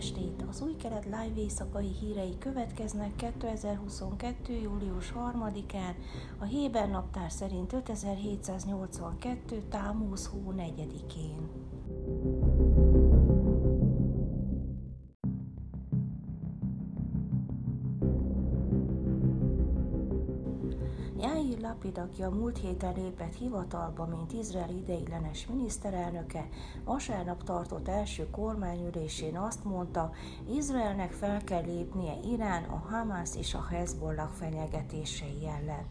estét! Az új kelet live éjszakai hírei következnek 2022. július 3-án, a Héber naptár szerint 5782. támúz hó 4-én. Lapid, aki a múlt héten lépett hivatalba, mint Izrael ideiglenes miniszterelnöke, vasárnap tartott első kormányülésén azt mondta, Izraelnek fel kell lépnie Irán, a Hamas és a Hezbollah fenyegetései ellen.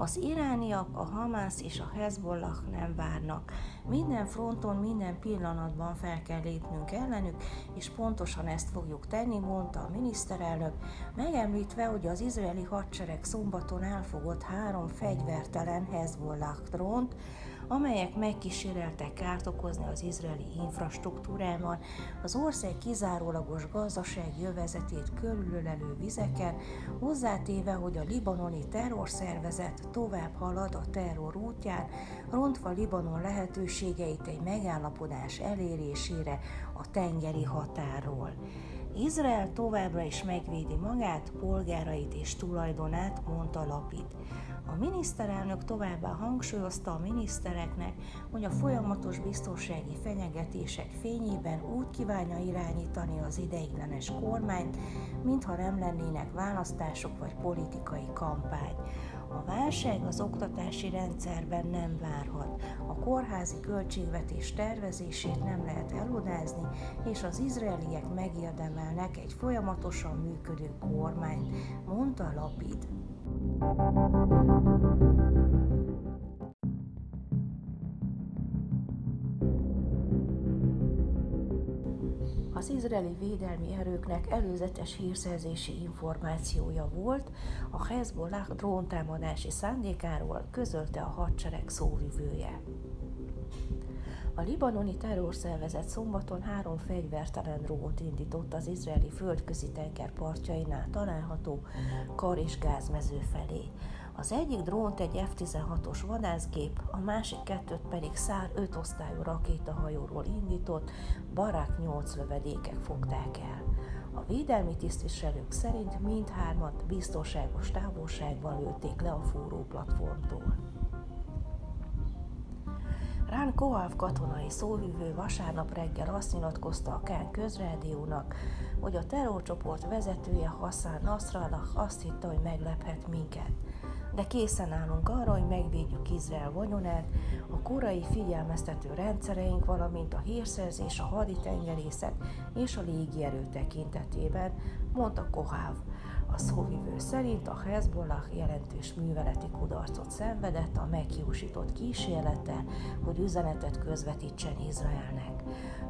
Az irániak, a Hamász és a Hezbollah nem várnak. Minden fronton, minden pillanatban fel kell lépnünk ellenük, és pontosan ezt fogjuk tenni, mondta a miniszterelnök, megemlítve, hogy az izraeli hadsereg szombaton elfogott három fegyvertelen Hezbollah drónt, amelyek megkíséreltek kárt okozni az izraeli infrastruktúrában, az ország kizárólagos gazdasági jövezetét körülölelő vizeken, hozzátéve, hogy a libanoni terrorszervezet tovább halad a terror útján, rontva Libanon lehetőségeit egy megállapodás elérésére a tengeri határról. Izrael továbbra is megvédi magát, polgárait és tulajdonát, mondta Lapid. A miniszterelnök továbbá hangsúlyozta a minisztereknek, hogy a folyamatos biztonsági fenyegetések fényében úgy kívánja irányítani az ideiglenes kormányt, mintha nem lennének választások vagy politikai kampány. A válság az oktatási rendszerben nem várhat. A kórházi költségvetés tervezését nem lehet elodázni, és az izraeliek megérdemelnek egy folyamatosan működő kormányt, mondta Lapid. Az izraeli védelmi erőknek előzetes hírszerzési információja volt a Hezbollah dróntámadási szándékáról, közölte a hadsereg szóvivője. A libanoni terrorszervezet szombaton három fegyvertelen drót indított az izraeli földközi tenger partjainál található kar- és gázmező felé. Az egyik drónt egy F-16-os vadászgép, a másik kettőt pedig szár 5 osztályú rakétahajóról indított, Barak 8 lövedékek fogták el. A védelmi tisztviselők szerint mindhármat biztonságos távolságban lőtték le a forró platformtól. Rán Kohav katonai szóvivő vasárnap reggel azt nyilatkozta a Kán közrádiónak, hogy a terrorcsoport vezetője Hassan Nasrallah azt hitte, hogy meglephet minket de készen állunk arra, hogy megvédjük Izrael vagyonát, a korai figyelmeztető rendszereink, valamint a hírszerzés, a haditengerészet és a légierő tekintetében, mondta Koháv. A szóvivő szerint a Hezbollah jelentős műveleti kudarcot szenvedett a meghiúsított kísérlete, hogy üzenetet közvetítsen Izraelnek.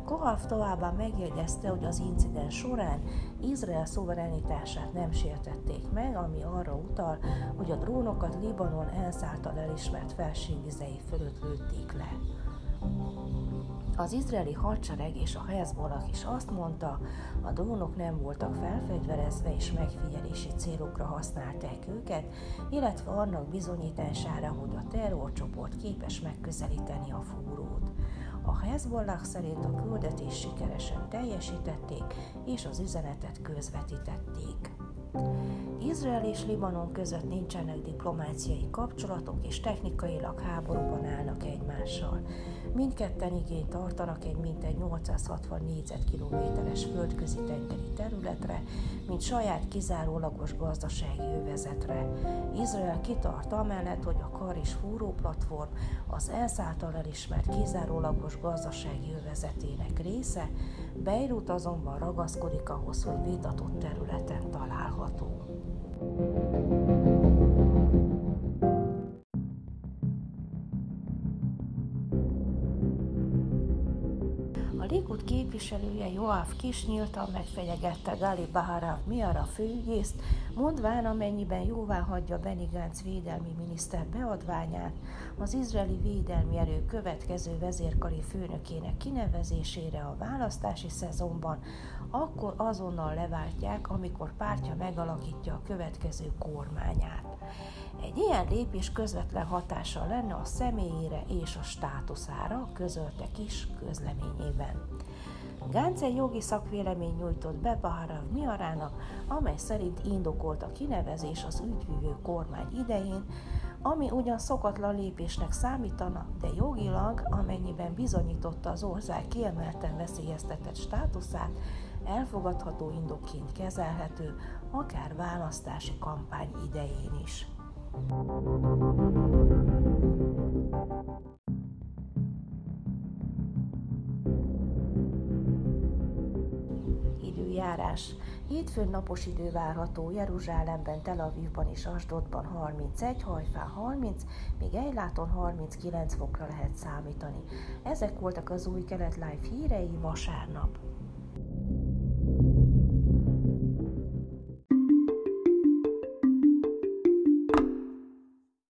Kohav továbbá megjegyezte, hogy az incidens során Izrael szuverenitását nem sértették meg, ami arra utal, hogy a drónokat Libanon ENSZ által elismert felségvizei fölött lőtték le. Az izraeli hadsereg és a Hezbollah is azt mondta, a drónok nem voltak felfegyverezve és megfigyelési célokra használták őket, illetve annak bizonyítására, hogy a terrorcsoport képes megközelíteni a fúrót. A Hezbollah szerint a küldetés sikeresen teljesítették, és az üzenetet közvetítették. Izrael és Libanon között nincsenek diplomáciai kapcsolatok, és technikailag háborúban állnak egymással. Mindketten igényt tartanak egy mintegy 860 négyzetkilométeres földközi tengeri területre, mint saját kizárólagos gazdasági övezetre. Izrael kitart amellett, hogy a kar és fúró platform az ENSZ által elismert kizárólagos gazdasági övezetének része, Beirut azonban ragaszkodik ahhoz, hogy vitatott területen található. Likud képviselője Joáv Kis nyíltan megfenyegette Gali Baharav Miara főügyészt, mondván amennyiben jóvá hagyja Benny Gantz védelmi miniszter beadványát, az izraeli védelmi erő következő vezérkari főnökének kinevezésére a választási szezonban, akkor azonnal leváltják, amikor pártja megalakítja a következő kormányát. Egy ilyen lépés közvetlen hatással lenne a személyére és a státuszára, közölte kis közleményében. Gánc egy jogi szakvélemény nyújtott be Baharav Miarának, amely szerint indokolt a kinevezés az ügyvívő kormány idején, ami ugyan szokatlan lépésnek számítana, de jogilag, amennyiben bizonyította az ország kiemelten veszélyeztetett státuszát, elfogadható indokként kezelhető, akár választási kampány idején is. Időjárás. Hétfőn napos idő várható Jeruzsálemben, Tel Avivban és Asdodban 31, Hajfán 30, még Ejláton 39 fokra lehet számítani. Ezek voltak az új kelet live hírei vasárnap.